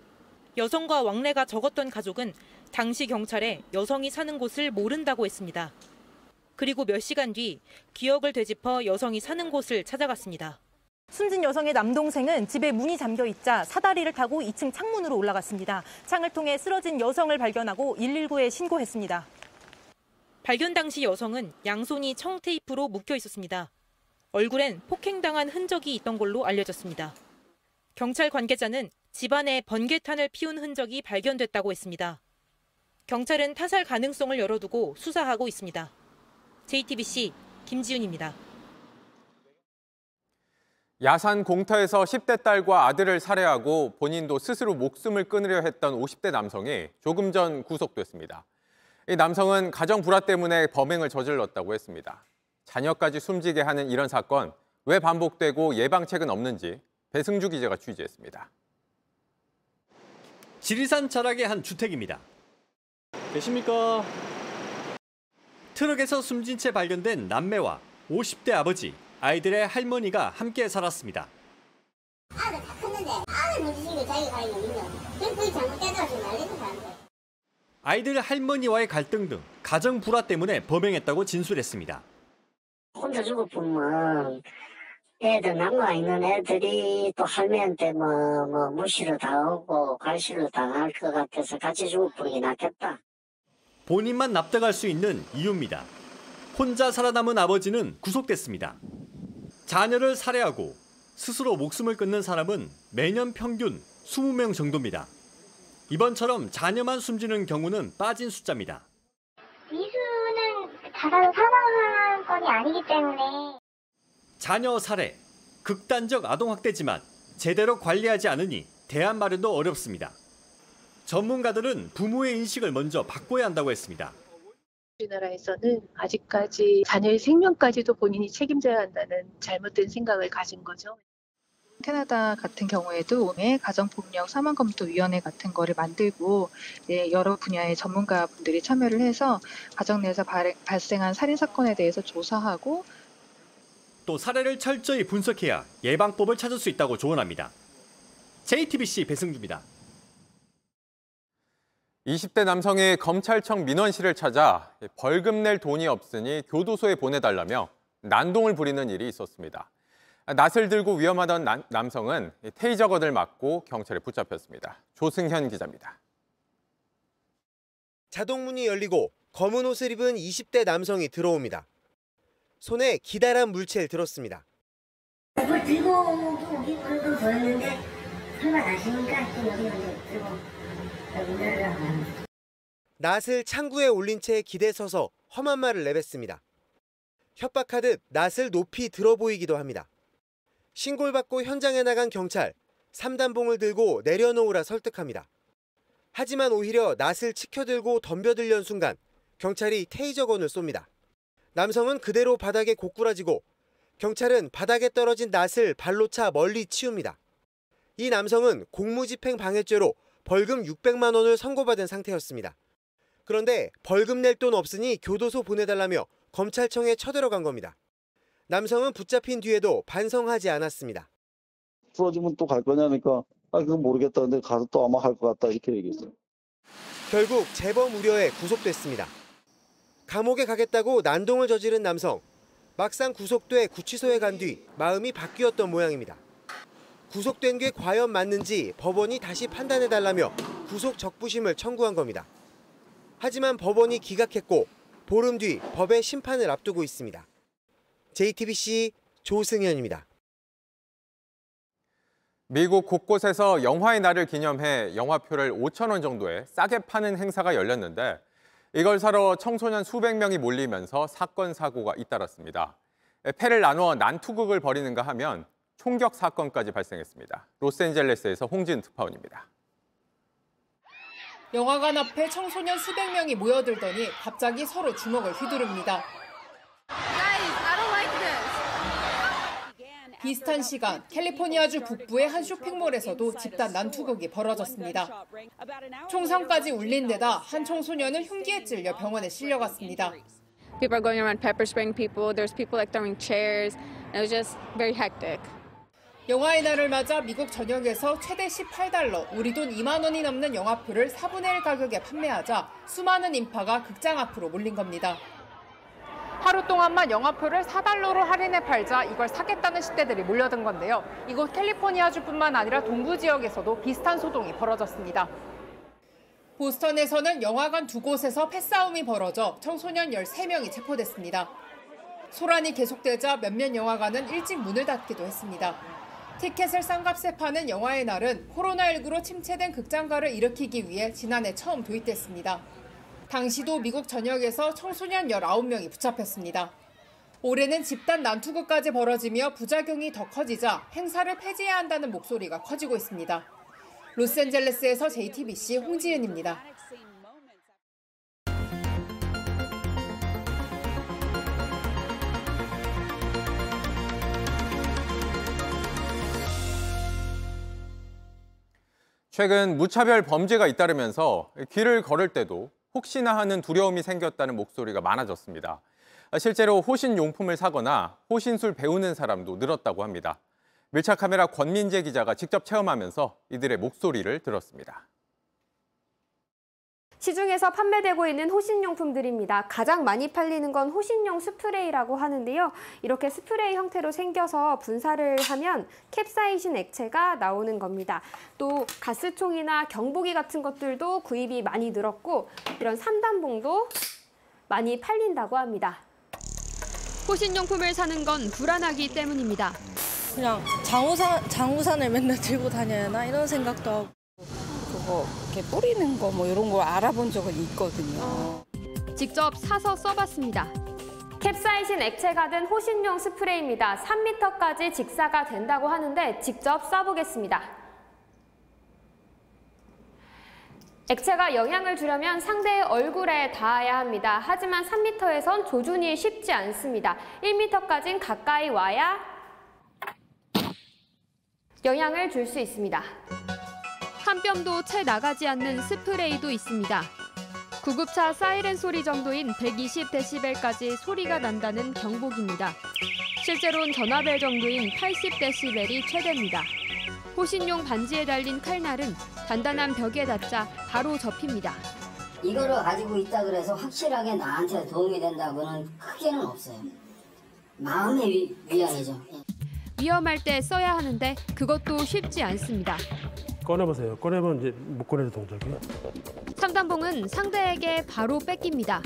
여성과 왕래가 적었던 가족은 당시 경찰에 여성이 사는 곳을 모른다고 했습니다. 그리고 몇 시간 뒤 기억을 되짚어 여성이 사는 곳을 찾아갔습니다. 숨진 여성의 남동생은 집에 문이 잠겨 있자 사다리를 타고 2층 창문으로 올라갔습니다. 창을 통해 쓰러진 여성을 발견하고 119에 신고했습니다. 발견 당시 여성은 양손이 청테이프로 묶여 있었습니다. 얼굴엔 폭행당한 흔적이 있던 걸로 알려졌습니다. 경찰 관계자는 집안에 번개탄을 피운 흔적이 발견됐다고 했습니다. 경찰은 타살 가능성을 열어두고 수사하고 있습니다. JTBC 김지윤입니다. 야산 공터에서 10대 딸과 아들을 살해하고 본인도 스스로 목숨을 끊으려 했던 50대 남성이 조금 전 구속됐습니다. 이 남성은 가정 불화 때문에 범행을 저질렀다고 했습니다. 자녀까지 숨지게 하는 이런 사건 왜 반복되고 예방책은 없는지 배승주 기자가 취재했습니다. 지리산 자락의 한 주택입니다. 계십니까? 트럭에서 숨진 채 발견된 남매와 50대 아버지, 아이들의 할머니가 함께 살았습니다. 아들 다 컸는데 아들 자기가 난리도 아이들 할머니와의 갈등 등 가정 불화 때문에 범행했다고 진술했습니다. 혼자 죽어보면 애들 남아 있는 애들이 또 할매한테 뭐, 뭐 무시를 당하고 갈시를 당할 것 같아서 같이 죽어보는 게 낫겠다. 본인만 납득할 수 있는 이유입니다. 혼자 살아남은 아버지는 구속됐습니다. 자녀를 살해하고 스스로 목숨을 끊는 사람은 매년 평균 20명 정도입니다. 이번처럼 자녀만 숨지는 경우는 빠진 숫자입니다. 미수는 자살 사망한 건이 아니기 때문에 자녀 살해, 극단적 아동학대지만 제대로 관리하지 않으니 대안 마련도 어렵습니다. 전문가들은 부모의 인식을 먼저 바꿔야 한다고 했습니다. 우리나라에서는 아직까지 자녀의 생명까지도 본인이 책임져야 한다는 잘못된 생각을 가진 거죠. 캐나다 같은 경우에도 오늘 가정폭력 사망검토위원회 같은 거를 만들고 예, 여러 분야의 전문가분들이 참여를 해서 가정 내에서 발, 발생한 살인 사건에 대해서 조사하고 또 사례를 철저히 분석해야 예방법을 찾을 수 있다고 조언합니다. JTBC 배승주입니다. 20대 남성이 검찰청 민원실을 찾아 벌금 낼 돈이 없으니 교도소에 보내달라며 난동을 부리는 일이 있었습니다. 낫을 들고 위험하던 남, 남성은 테이저건을 맞고 경찰에 붙잡혔습니다. 조승현 기자입니다. 자동문이 열리고 검은 옷을 입은 20대 남성이 들어옵니다. 손에 기다란 물체를 들었습니다. 그걸 들고 오긴 그래도 보였는데 설마 나십니까? 또 여기 먼저 들고 낫을 창구에 올린 채 기대 서서 험한 말을 내뱉습니다. 협박하듯 낫을 높이 들어 보이기도 합니다. 신고를 받고 현장에 나간 경찰, 삼단봉을 들고 내려놓으라 설득합니다. 하지만 오히려 낫을 치켜들고 덤벼들려는 순간 경찰이 테이저건을 쏩니다. 남성은 그대로 바닥에 고꾸라지고 경찰은 바닥에 떨어진 낫을 발로 차 멀리 치웁니다. 이 남성은 공무집행 방해죄로 벌금 600만 원을 선고받은 상태였습니다. 그런데 벌금 낼 돈 없으니 교도소 보내달라며 검찰청에 쳐들어간 겁니다. 남성은 붙잡힌 뒤에도 반성하지 않았습니다. 풀어주면 또 갈 거냐니까 아 그건 모르겠다 근데 가서 또 아마 할 것 같다 이렇게 얘기했어요. 결국 재범 우려에 구속됐습니다. 감옥에 가겠다고 난동을 저지른 남성. 막상 구속돼 구치소에 간 뒤 마음이 바뀌었던 모양입니다. 구속된 게 과연 맞는지 법원이 다시 판단해달라며 구속 적부심을 청구한 겁니다. 하지만 법원이 기각했고 보름 뒤 법의 심판을 앞두고 있습니다. JTBC 조승현입니다. 미국 곳곳에서 영화의 날을 기념해 영화표를 5천 원 정도에 싸게 파는 행사가 열렸는데 이걸 사러 청소년 수백 명이 몰리면서 사건 사고가 잇따랐습니다. 패를 나누어 난투극을 벌이는가 하면 총격 사건까지 발생했습니다. 로스앤젤레스에서 홍진 특파원입니다. 영화관 앞에 청소년 수백 명이 모여들더니 갑자기 서로 주먹을 휘두릅니다. 비슷한 시간 캘리포니아주 북부의 한 쇼핑몰에서도 집단 난투극이 벌어졌습니다. 총성까지 울린 데다 한 청소년은 흉기에 찔려 병원에 실려갔습니다. People are going around pepper spraying people. There's people like throwing chairs. It was just very hectic. 영화의 날을 맞아 미국 전역에서 최대 18달러, 우리 돈 2만 원이 넘는 영화표를 4분의 1 가격에 판매하자 수많은 인파가 극장 앞으로 몰린 겁니다. 하루 동안만 영화표를 4달러로 할인해 팔자 이걸 사겠다는 시대들이 몰려든 건데요. 이곳 캘리포니아주뿐만 아니라 동부 지역에서도 비슷한 소동이 벌어졌습니다. 보스턴에서는 영화관 두 곳에서 패싸움이 벌어져 청소년 13명이 체포됐습니다. 소란이 계속되자 몇몇 영화관은 일찍 문을 닫기도 했습니다. 티켓을 싼값에 파는 영화의 날은 코로나19로 침체된 극장가를 일으키기 위해 지난해 처음 도입됐습니다. 당시도 미국 전역에서 청소년 19명이 붙잡혔습니다. 올해는 집단 난투극까지 벌어지며 부작용이 더 커지자 행사를 폐지해야 한다는 목소리가 커지고 있습니다. 로스앤젤레스에서 JTBC 홍지은입니다. 최근 무차별 범죄가 잇따르면서 길을 걸을 때도 혹시나 하는 두려움이 생겼다는 목소리가 많아졌습니다. 실제로 호신 용품을 사거나 호신술 배우는 사람도 늘었다고 합니다. 밀착 카메라 권민재 기자가 직접 체험하면서 이들의 목소리를 들었습니다. 시중에서 판매되고 있는 호신용품들입니다. 가장 많이 팔리는 건 호신용 스프레이라고 하는데요. 이렇게 스프레이 형태로 생겨서 분사를 하면 캡사이신 액체가 나오는 겁니다. 또 가스총이나 경보기 같은 것들도 구입이 많이 늘었고 이런 삼단봉도 많이 팔린다고 합니다. 호신용품을 사는 건 불안하기 때문입니다. 그냥 장우산, 장우산을 맨날 들고 다녀야 하나 이런 생각도 하고 그거 이렇게 뿌리는 거 뭐 이런 거 알아본 적은 있거든요. 직접 사서 써봤습니다. 캡사이신 액체가 든 호신용 스프레이입니다. 3m까지 직사가 된다고 하는데 직접 써보겠습니다. 액체가 영향을 주려면 상대의 얼굴에 닿아야 합니다. 하지만 3m에선 조준이 쉽지 않습니다. 1m까진 가까이 와야 영향을 줄 수 있습니다. 한 뼘도 채 나가지 않는 스프레이도 있습니다. 구급차 사이렌 소리 정도인 120dB까지 소리가 난다는 경보기입니다. 실제로는 전화벨 정도인 80dB이 최대입니다. 호신용 반지에 달린 칼날은 단단한 벽에 닿자 바로 접힙니다. 이거를 가지고 있다 그래서 확실하게 나한테 도움이 된다고는 크게는 없어요. 마음의 위, 위안이죠. 위험할 때 써야 하는데 그것도 쉽지 않습니다. 꺼내보세요. 꺼내면 이제 못 꺼내는 동작이에요. 삼단봉은 상대에게 바로 뺏깁니다.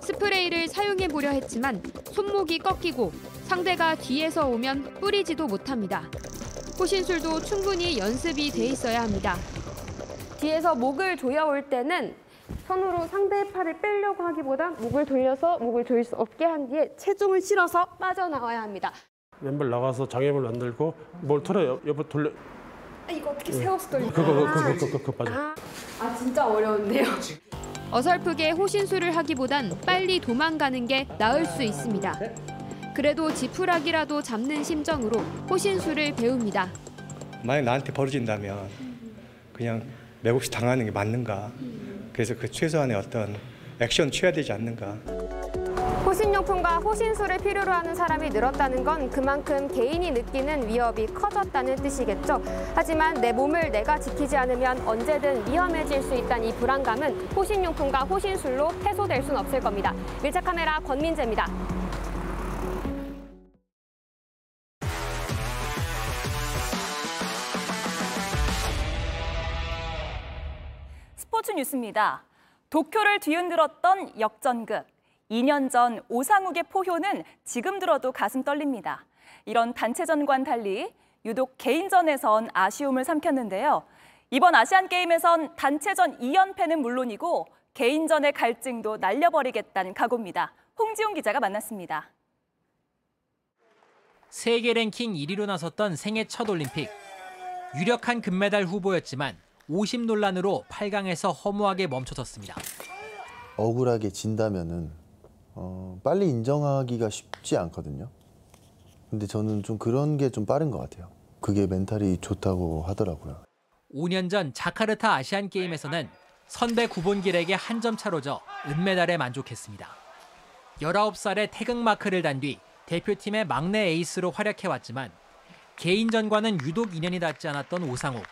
스프레이를 사용해 보려 했지만 손목이 꺾이고 상대가 뒤에서 오면 뿌리지도 못합니다. 호신술도 충분히 연습이 돼 있어야 합니다. 뒤에서 목을 조여올 때는 손으로 상대의 팔을 빼려고 하기보다 목을 돌려서 목을 조일 수 없게 한 뒤에 체중을 실어서 빠져나와야 합니다. 왼발 나가서 장애물 안 들고 뭘 털어요. 옆으로 돌려. 아, 이거 어떻게 세워서 돌려? 그거 그거 그거 그거 그거 빠져. 아, 아 진짜 어려운데요. 어설프게 호신술을 하기보단 빨리 도망가는 게 나을 수 있습니다. 그래도 지푸라기라도 잡는 심정으로 호신술을 배웁니다. 만약 나한테 벌어진다면 그냥 매국시 당하는 게 맞는가? 그래서 그 최소한의 어떤 액션 취해야 되지 않는가? 호신용품과 호신술을 필요로 하는 사람이 늘었다는 건 그만큼 개인이 느끼는 위협이 커졌다는 뜻이겠죠. 하지만 내 몸을 내가 지키지 않으면 언제든 위험해질 수 있다는 이 불안감은 호신용품과 호신술로 해소될 수는 없을 겁니다. 밀착 카메라 권민재입니다. 스포츠 뉴스입니다. 도쿄를 뒤흔들었던 역전극. 2년 전 오상욱의 포효는 지금 들어도 가슴 떨립니다. 이런 단체전과는 달리 유독 개인전에선 아쉬움을 삼켰는데요. 이번 아시안게임에선 단체전 2연패는 물론이고 개인전의 갈증도 날려버리겠다는 각오입니다. 홍지용 기자가 만났습니다. 세계 랭킹 1위로 나섰던 생애 첫 올림픽. 유력한 금메달 후보였지만 50 논란으로 8강에서 허무하게 멈춰섰습니다. 억울하게 진다면은 어, 빨리 인정하기가 쉽지 않거든요. 근데 저는 좀 그런 게 좀 빠른 것 같아요. 그게 멘탈이 좋다고 하더라고요. 5년 전 자카르타 아시안 게임에서는 선배 구본길에게 한 점 차로 져 은메달에 만족했습니다. 19살에 태극 마크를 단 뒤 대표팀의 막내 에이스로 활약해왔지만 개인전과는 유독 인연이 닿지 않았던 오상욱.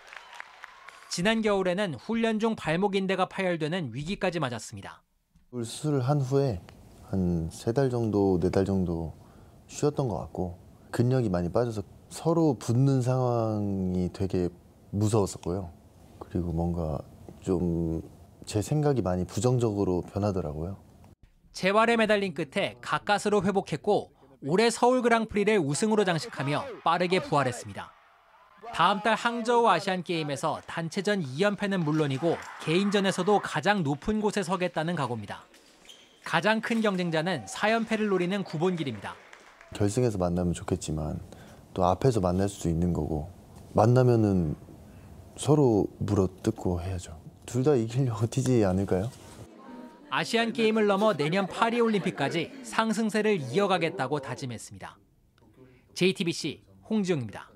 지난 겨울에는 훈련 중 발목 인대가 파열되는 위기까지 맞았습니다. 수술을 한 후에 한 세 달 정도, 네 달 정도 쉬었던 것 같고 근력이 많이 빠져서 서로 붙는 상황이 되게 무서웠었고요. 그리고 뭔가 좀 제 생각이 많이 부정적으로 변하더라고요. 재활에 매달린 끝에 가까스로 회복했고 올해 서울 그랑프리를 우승으로 장식하며 빠르게 부활했습니다. 다음 달 항저우 아시안 게임에서 단체전 2연패는 물론이고 개인전에서도 가장 높은 곳에 서겠다는 각오입니다. 가장 큰 경쟁자는 4연패를 노리는 구본길입니다. 결승에서 만나면 좋겠지만 또 앞에서 만날 수도 있는 거고 만나면은 서로 물어뜯고 해야죠. 둘 다 이기려고 뛰지 않을까요? 아시안 게임을 넘어 내년 파리 올림픽까지 상승세를 이어가겠다고 다짐했습니다. JTBC 홍지영입니다.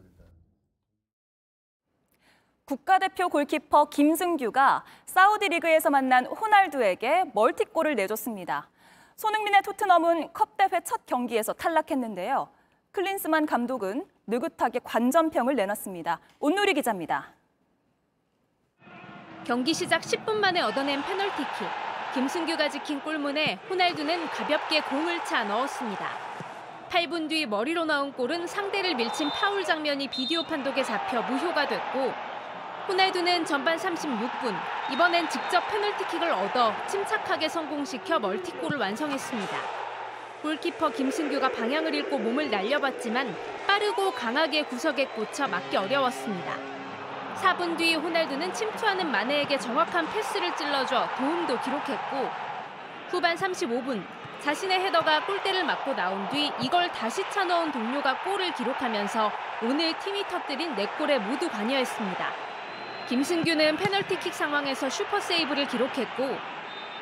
국가대표 골키퍼 김승규가 사우디 리그에서 만난 호날두에게 멀티골을 내줬습니다. 손흥민의 토트넘은 컵 대회 첫 경기에서 탈락했는데요. 클린스만 감독은 느긋하게 관전평을 내놨습니다. 온누리 기자입니다. 경기 시작 10분 만에 얻어낸 페널티킥. 김승규가 지킨 골문에 호날두는 가볍게 공을 차 넣었습니다. 8분 뒤 머리로 나온 골은 상대를 밀친 파울 장면이 비디오 판독에 잡혀 무효가 됐고 호날두는 전반 36분 이번엔 직접 페널티킥을 얻어 침착하게 성공시켜 멀티골을 완성했습니다. 골키퍼 김승규가 방향을 잃고 몸을 날려봤지만 빠르고 강하게 구석에 꽂혀 막기 어려웠습니다. 4분 뒤 호날두는 침투하는 마네에게 정확한 패스를 찔러줘 도움도 기록했고 후반 35분 자신의 헤더가 골대를 맞고 나온 뒤 이걸 다시 차넣은 동료가 골을 기록하면서 오늘 팀이 터뜨린 4골에 모두 관여했습니다. 김승규는 페널티킥 상황에서 슈퍼 세이브를 기록했고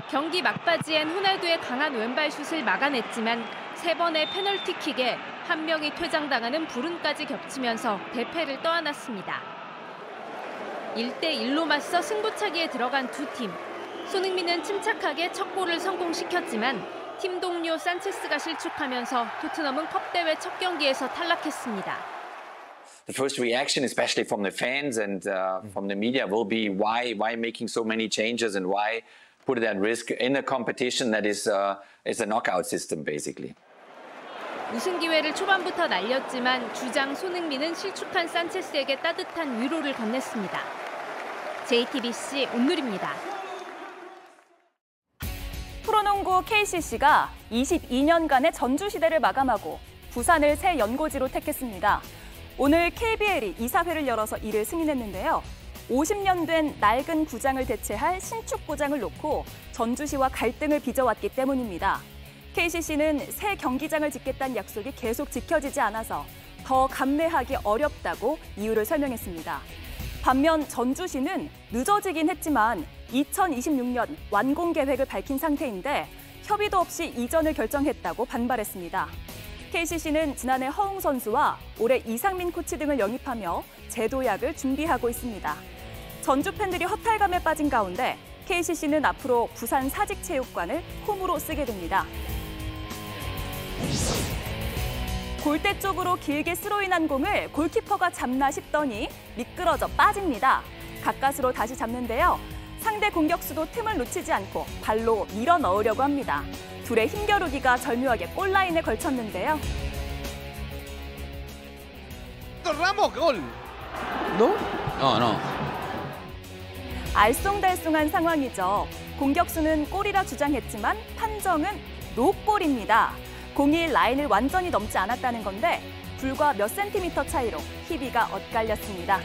경기 막바지엔 호날두의 강한 왼발 슛을 막아냈지만 세 번의 페널티킥에 한 명이 퇴장당하는 불운까지 겹치면서 대패를 떠안았습니다. 1대1로 맞서 승부차기에 들어간 두 팀. 손흥민은 침착하게 첫 골을 성공시켰지만 팀 동료 산체스가 실축하면서 토트넘은 컵대회 첫 경기에서 탈락했습니다. The first reaction, especially from the fans and uh, from the media, will be why why making so many changes and why put it at risk in a competition that is uh, is a knockout system basically. 우승 기회를 초반부터 날렸지만 주장 손흥민은 실축한 산체스에게 따뜻한 위로를 건넸습니다. JTBC 온누리입니다. 프로농구 KCC가 22년간의 전주 시대를 마감하고 부산을 새 연고지로 택했습니다. 오늘 KBL이 이사회를 열어서 이를 승인했는데요. 50년 된 낡은 구장을 대체할 신축 구장을 놓고 전주시와 갈등을 빚어왔기 때문입니다. KCC는 새 경기장을 짓겠다는 약속이 계속 지켜지지 않아서 더 감내하기 어렵다고 이유를 설명했습니다. 반면 전주시는 늦어지긴 했지만 2026년 완공 계획을 밝힌 상태인데 협의도 없이 이전을 결정했다고 반발했습니다. KCC는 지난해 허웅 선수와 올해 이상민 코치 등을 영입하며 재도약을 준비하고 있습니다. 전주 팬들이 허탈감에 빠진 가운데 KCC는 앞으로 부산 사직체육관을 홈으로 쓰게 됩니다. 골대 쪽으로 길게 스로인 한 공을 골키퍼가 잡나 싶더니 미끄러져 빠집니다. 가까스로 다시 잡는데요. 상대 공격수도 틈을 놓치지 않고 발로 밀어 넣으려고 합니다. 둘의 힘겨루기가 절묘하게 골라인에 걸쳤는데요. Gol. ¿No? No, no. 알쏭달쏭한 상황이죠. 공격수는 골이라 주장했지만 판정은 노골입니다. 공이 라인을 완전히 넘지 않았다는 건데 불과 몇 센티미터 차이로 희비가 엇갈렸습니다.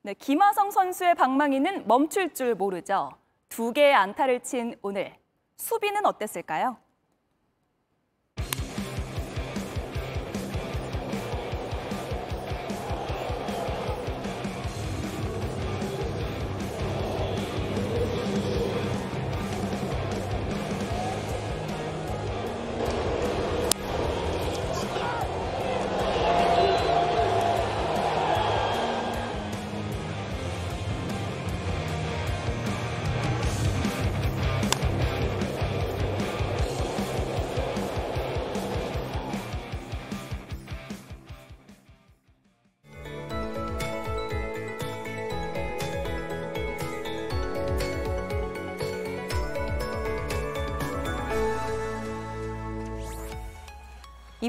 네, 김하성 선수의 방망이는 멈출 줄 모르죠. 두 개의 안타를 친 오늘 수비는 어땠을까요?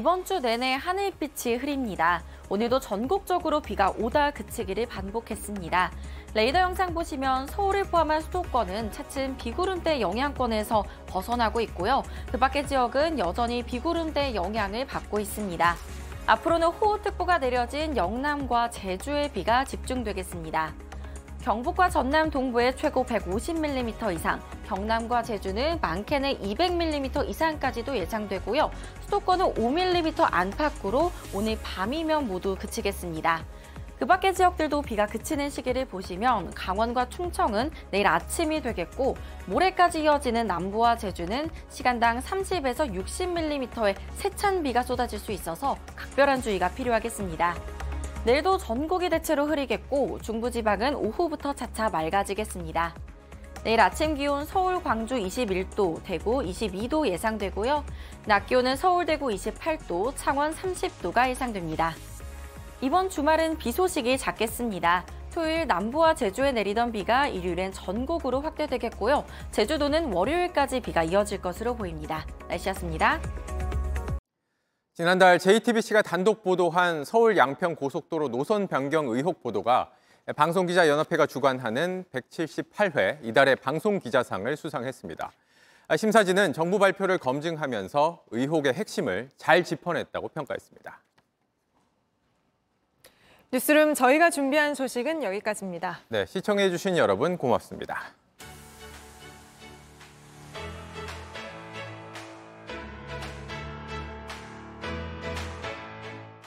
이번 주 내내 하늘빛이 흐립니다. 오늘도 전국적으로 비가 오다 그치기를 반복했습니다. 레이더 영상 보시면 서울을 포함한 수도권은 차츰 비구름대 영향권에서 벗어나고 있고요. 그 밖의 지역은 여전히 비구름대 영향을 받고 있습니다. 앞으로는 호우특보가 내려진 영남과 제주에 비가 집중되겠습니다. 경북과 전남 동부에 최고 150mm 이상, 경남과 제주는 많게는 200mm 이상까지도 예상되고요. 수도권은 5mm 안팎으로 오늘 밤이면 모두 그치겠습니다. 그 밖의 지역들도 비가 그치는 시기를 보시면 강원과 충청은 내일 아침이 되겠고 모레까지 이어지는 남부와 제주는 시간당 30에서 60mm의 세찬 비가 쏟아질 수 있어서 각별한 주의가 필요하겠습니다. 내일도 전국이 대체로 흐리겠고 중부지방은 오후부터 차차 맑아지겠습니다. 내일 아침 기온 서울, 광주 21도, 대구 22도 예상되고요. 낮 기온은 서울, 대구 28도, 창원 30도가 예상됩니다. 이번 주말은 비 소식이 작겠습니다. 토요일 남부와 제주에 내리던 비가 일요일엔 전국으로 확대되겠고요. 제주도는 월요일까지 비가 이어질 것으로 보입니다. 날씨였습니다. 지난달 JTBC가 단독 보도한 서울 양평 고속도로 노선 변경 의혹 보도가 방송기자 연합회가 주관하는 178회 이달의 방송기자상을 수상했습니다. 심사진은 정부 발표를 검증하면서 의혹의 핵심을 잘 짚어냈다고 평가했습니다. 뉴스룸 저희가 준비한 소식은 여기까지입니다. 네, 시청해 주신 여러분 고맙습니다.